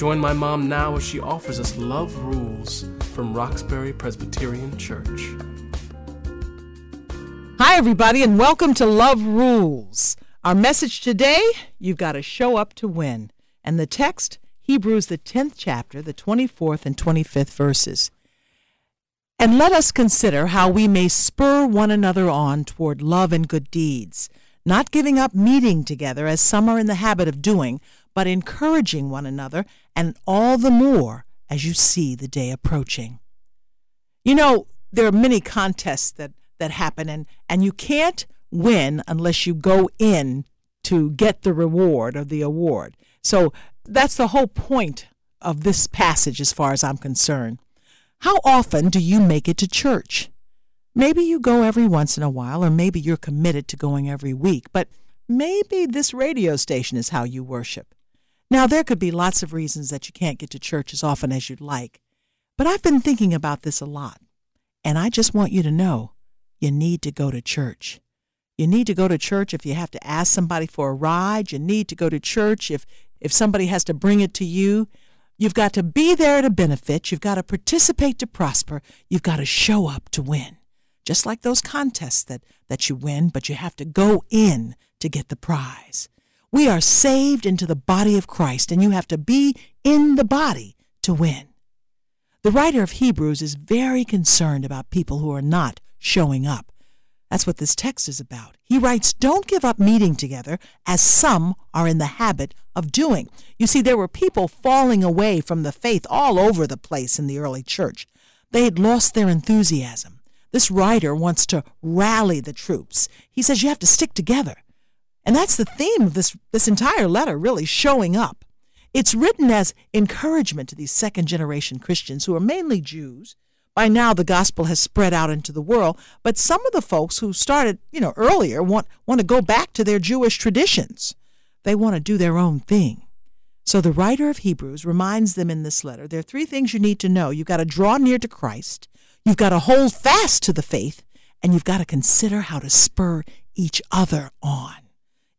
Join my mom now as she offers us Love Rules from Roxbury Presbyterian Church. Hi, everybody, and welcome to Love Rules. Our message today you've got to show up to win. And the text, Hebrews, the 10th chapter, the 24th and 25th verses. And let us consider how we may spur one another on toward love and good deeds, not giving up meeting together as some are in the habit of doing, but encouraging one another, and all the more as you see the day approaching. You know, there are many contests that, that happen, and, and you can't win unless you go in to get the reward or the award. So that's the whole point of this passage, as far as I'm concerned. How often do you make it to church? Maybe you go every once in a while, or maybe you're committed to going every week, but maybe this radio station is how you worship. Now, there could be lots of reasons that you can't get to church as often as you'd like, but I've been thinking about this a lot, and I just want you to know you need to go to church. You need to go to church if you have to ask somebody for a ride. You need to go to church if, if somebody has to bring it to you. You've got to be there to benefit. You've got to participate to prosper. You've got to show up to win. Just like those contests that, that you win, but you have to go in to get the prize. We are saved into the body of Christ, and you have to be in the body to win. The writer of Hebrews is very concerned about people who are not showing up. That's what this text is about. He writes, Don't give up meeting together, as some are in the habit of doing. You see, there were people falling away from the faith all over the place in the early church. They had lost their enthusiasm. This writer wants to rally the troops. He says you have to stick together. And that's the theme of this, this entire letter, really showing up. It's written as encouragement to these second generation Christians who are mainly Jews. By now, the gospel has spread out into the world, but some of the folks who started, you know, earlier want, want to go back to their Jewish traditions. They want to do their own thing. So the writer of Hebrews reminds them in this letter there are three things you need to know. You've got to draw near to Christ, you've got to hold fast to the faith, and you've got to consider how to spur each other on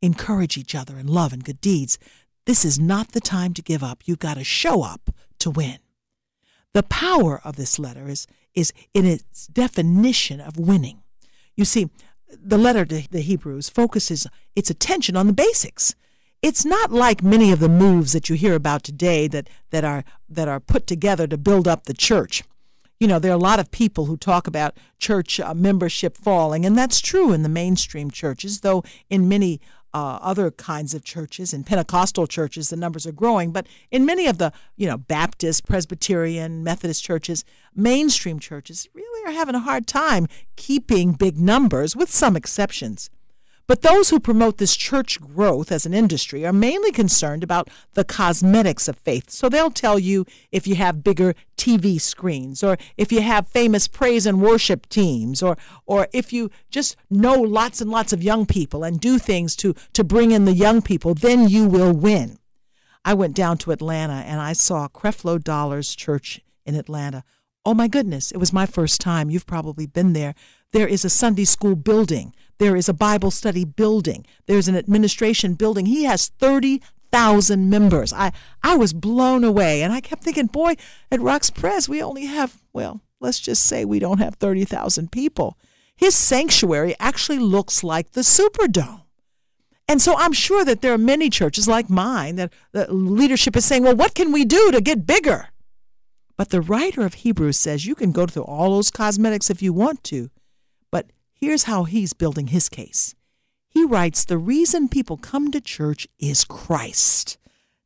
encourage each other in love and good deeds. This is not the time to give up. You've got to show up to win. The power of this letter is, is in its definition of winning. You see, the letter to the Hebrews focuses its attention on the basics. It's not like many of the moves that you hear about today that, that, are, that are put together to build up the church. You know, there are a lot of people who talk about church uh, membership falling, and that's true in the mainstream churches, though in many uh, other kinds of churches and Pentecostal churches, the numbers are growing. But in many of the, you know, Baptist, Presbyterian, Methodist churches, mainstream churches really are having a hard time keeping big numbers, with some exceptions. But those who promote this church growth as an industry are mainly concerned about the cosmetics of faith. So they'll tell you if you have bigger TV screens, or if you have famous praise and worship teams, or, or if you just know lots and lots of young people and do things to, to bring in the young people, then you will win. I went down to Atlanta and I saw Creflo Dollar's church in Atlanta. Oh my goodness, it was my first time. You've probably been there. There is a Sunday school building there is a Bible study building. There's an administration building. He has 30,000 members. I, I was blown away. And I kept thinking, boy, at Rox Pres, we only have, well, let's just say we don't have 30,000 people. His sanctuary actually looks like the Superdome. And so I'm sure that there are many churches like mine that the leadership is saying, well, what can we do to get bigger? But the writer of Hebrews says you can go through all those cosmetics if you want to, but Here's how he's building his case. He writes The reason people come to church is Christ.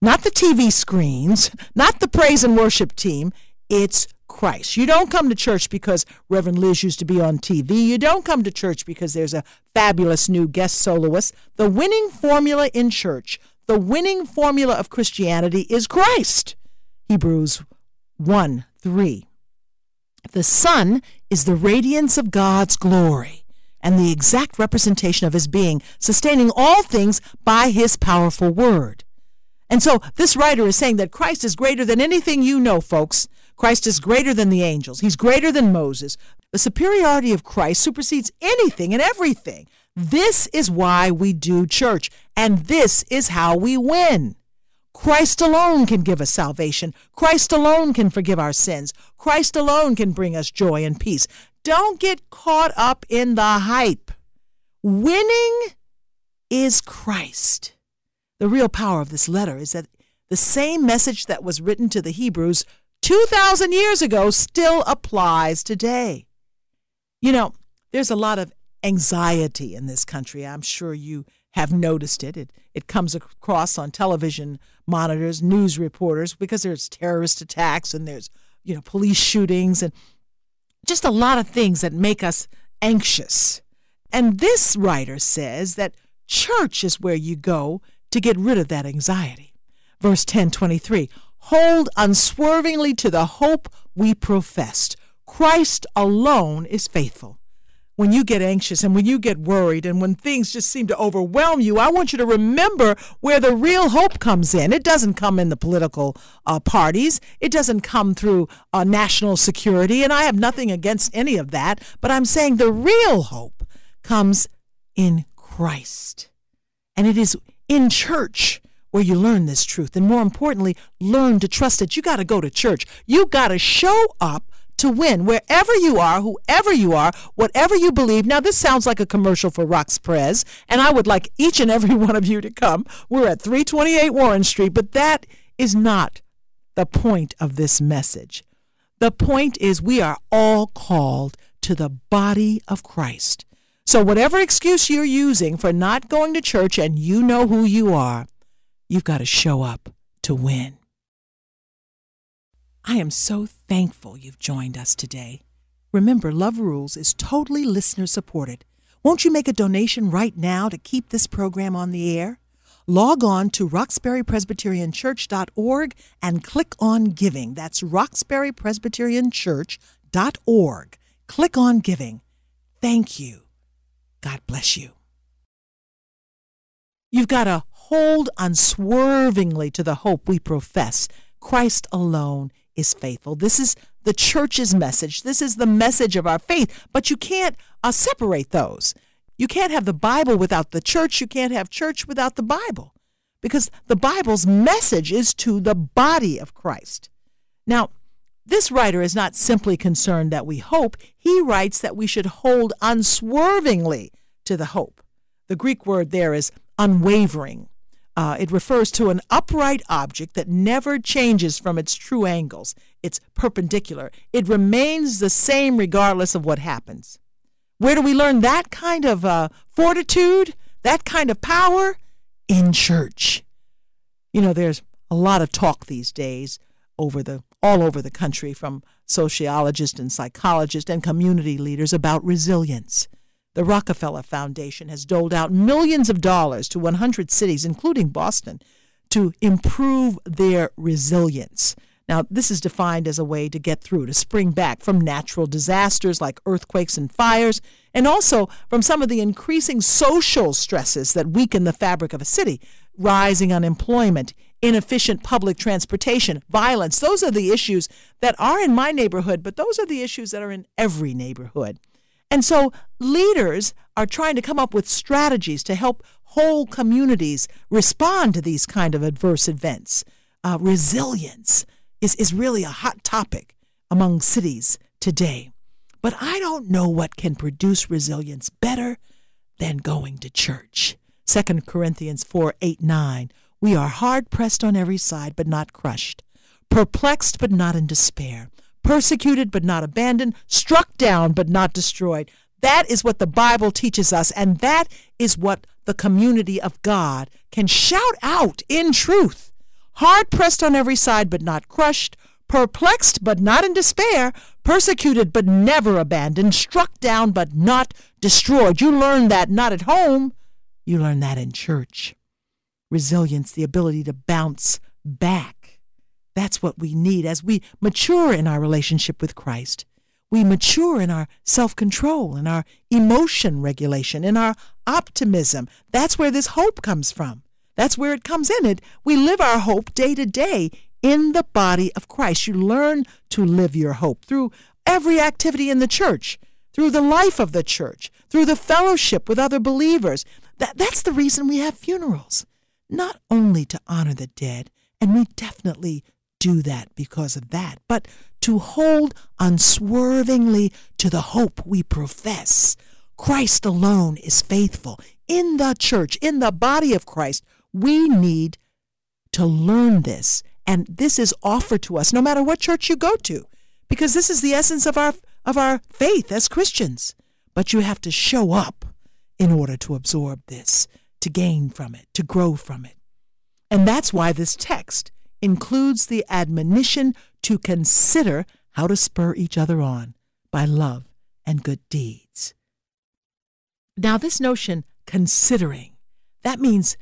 Not the TV screens, not the praise and worship team. It's Christ. You don't come to church because Reverend Liz used to be on TV. You don't come to church because there's a fabulous new guest soloist. The winning formula in church, the winning formula of Christianity is Christ. Hebrews 1 3. The Son is the radiance of God's glory and the exact representation of his being, sustaining all things by his powerful word. And so this writer is saying that Christ is greater than anything you know, folks. Christ is greater than the angels. He's greater than Moses. The superiority of Christ supersedes anything and everything. This is why we do church, and this is how we win. Christ alone can give us salvation. Christ alone can forgive our sins. Christ alone can bring us joy and peace. Don't get caught up in the hype. Winning is Christ. The real power of this letter is that the same message that was written to the Hebrews 2,000 years ago still applies today. You know, there's a lot of anxiety in this country. I'm sure you have noticed it. It, it comes across on television monitors, news reporters, because there's terrorist attacks and there's, you know, police shootings and just a lot of things that make us anxious. And this writer says that church is where you go to get rid of that anxiety. Verse 1023 Hold unswervingly to the hope we professed. Christ alone is faithful. When you get anxious and when you get worried and when things just seem to overwhelm you, I want you to remember where the real hope comes in. It doesn't come in the political uh, parties, it doesn't come through uh, national security, and I have nothing against any of that, but I'm saying the real hope comes in Christ. And it is in church where you learn this truth. And more importantly, learn to trust it. You got to go to church. You got to show up to win wherever you are, whoever you are, whatever you believe. Now, this sounds like a commercial for Rox Pres, and I would like each and every one of you to come. We're at 328 Warren Street, but that is not the point of this message. The point is, we are all called to the body of Christ. So, whatever excuse you're using for not going to church and you know who you are, you've got to show up to win. I am so thankful you've joined us today. Remember, Love Rules is totally listener supported. Won't you make a donation right now to keep this program on the air? Log on to roxburypresbyterianchurch.org and click on Giving. That's roxburypresbyterianchurch.org. Click on Giving. Thank you. God bless you. You've got to hold unswervingly to the hope we profess. Christ alone is faithful. This is the church's message. This is the message of our faith. But you can't uh, separate those. You can't have the Bible without the church. You can't have church without the Bible because the Bible's message is to the body of Christ. Now, this writer is not simply concerned that we hope, he writes that we should hold unswervingly to the hope. The Greek word there is unwavering. Uh, it refers to an upright object that never changes from its true angles. It's perpendicular. It remains the same regardless of what happens. Where do we learn that kind of uh, fortitude, that kind of power? In church. You know, there's a lot of talk these days over the all over the country from sociologists and psychologists and community leaders about resilience. The Rockefeller Foundation has doled out millions of dollars to 100 cities, including Boston, to improve their resilience. Now, this is defined as a way to get through, to spring back from natural disasters like earthquakes and fires, and also from some of the increasing social stresses that weaken the fabric of a city rising unemployment, inefficient public transportation, violence. Those are the issues that are in my neighborhood, but those are the issues that are in every neighborhood. And so leaders are trying to come up with strategies to help whole communities respond to these kind of adverse events. Uh, resilience is, is really a hot topic among cities today. But I don't know what can produce resilience better than going to church. 2 Corinthians 4 8 9. We are hard pressed on every side, but not crushed, perplexed, but not in despair persecuted but not abandoned, struck down but not destroyed. That is what the Bible teaches us, and that is what the community of God can shout out in truth. Hard pressed on every side but not crushed, perplexed but not in despair, persecuted but never abandoned, struck down but not destroyed. You learn that not at home, you learn that in church. Resilience, the ability to bounce back that's what we need as we mature in our relationship with Christ. we mature in our self control, in our emotion regulation, in our optimism. That's where this hope comes from. That's where it comes in. It we live our hope day to day in the body of Christ. You learn to live your hope through every activity in the church, through the life of the church, through the fellowship with other believers. That, that's the reason we have funerals, not only to honor the dead, and we definitely do that because of that, but to hold unswervingly to the hope we profess. Christ alone is faithful. In the church, in the body of Christ, we need to learn this. And this is offered to us no matter what church you go to, because this is the essence of our, of our faith as Christians. But you have to show up in order to absorb this, to gain from it, to grow from it. And that's why this text includes the admonition to consider how to spur each other on by love and good deeds. Now, this notion, considering, that means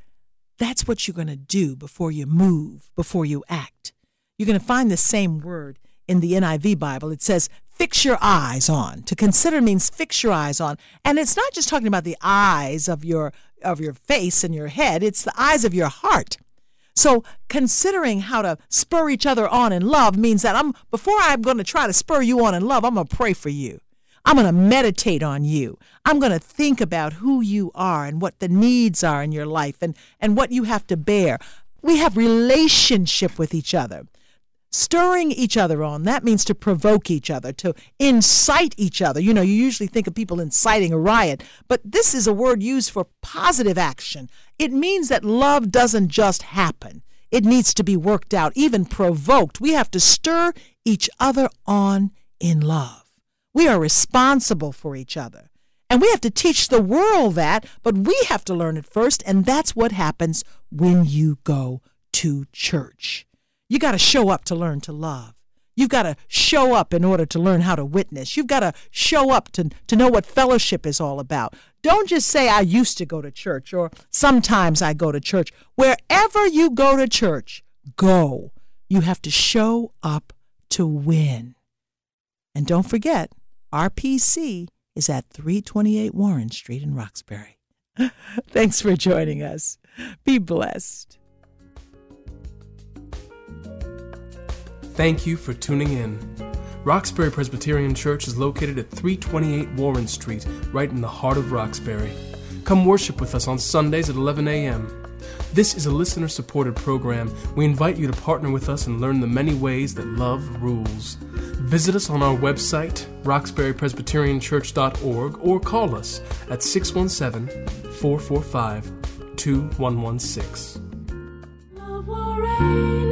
that's what you're going to do before you move, before you act. You're going to find the same word in the NIV Bible. It says, fix your eyes on. To consider means fix your eyes on. And it's not just talking about the eyes of your of your face and your head, it's the eyes of your heart. So considering how to spur each other on in love means that I'm before I'm going to try to spur you on in love, I'm going to pray for you. I'm going to meditate on you. I'm going to think about who you are and what the needs are in your life and, and what you have to bear. We have relationship with each other. Stirring each other on, that means to provoke each other, to incite each other. You know, you usually think of people inciting a riot, but this is a word used for positive action. It means that love doesn't just happen, it needs to be worked out, even provoked. We have to stir each other on in love. We are responsible for each other. And we have to teach the world that, but we have to learn it first. And that's what happens when you go to church. You got to show up to learn to love. You've got to show up in order to learn how to witness. You've got to show up to, to know what fellowship is all about. Don't just say, I used to go to church or sometimes I go to church. Wherever you go to church, go. You have to show up to win. And don't forget, RPC is at 328 Warren Street in Roxbury. Thanks for joining us. Be blessed. Thank you for tuning in. Roxbury Presbyterian Church is located at 328 Warren Street, right in the heart of Roxbury. Come worship with us on Sundays at 11 a.m. This is a listener supported program. We invite you to partner with us and learn the many ways that love rules. Visit us on our website, roxburypresbyterianchurch.org, or call us at 617 445 2116.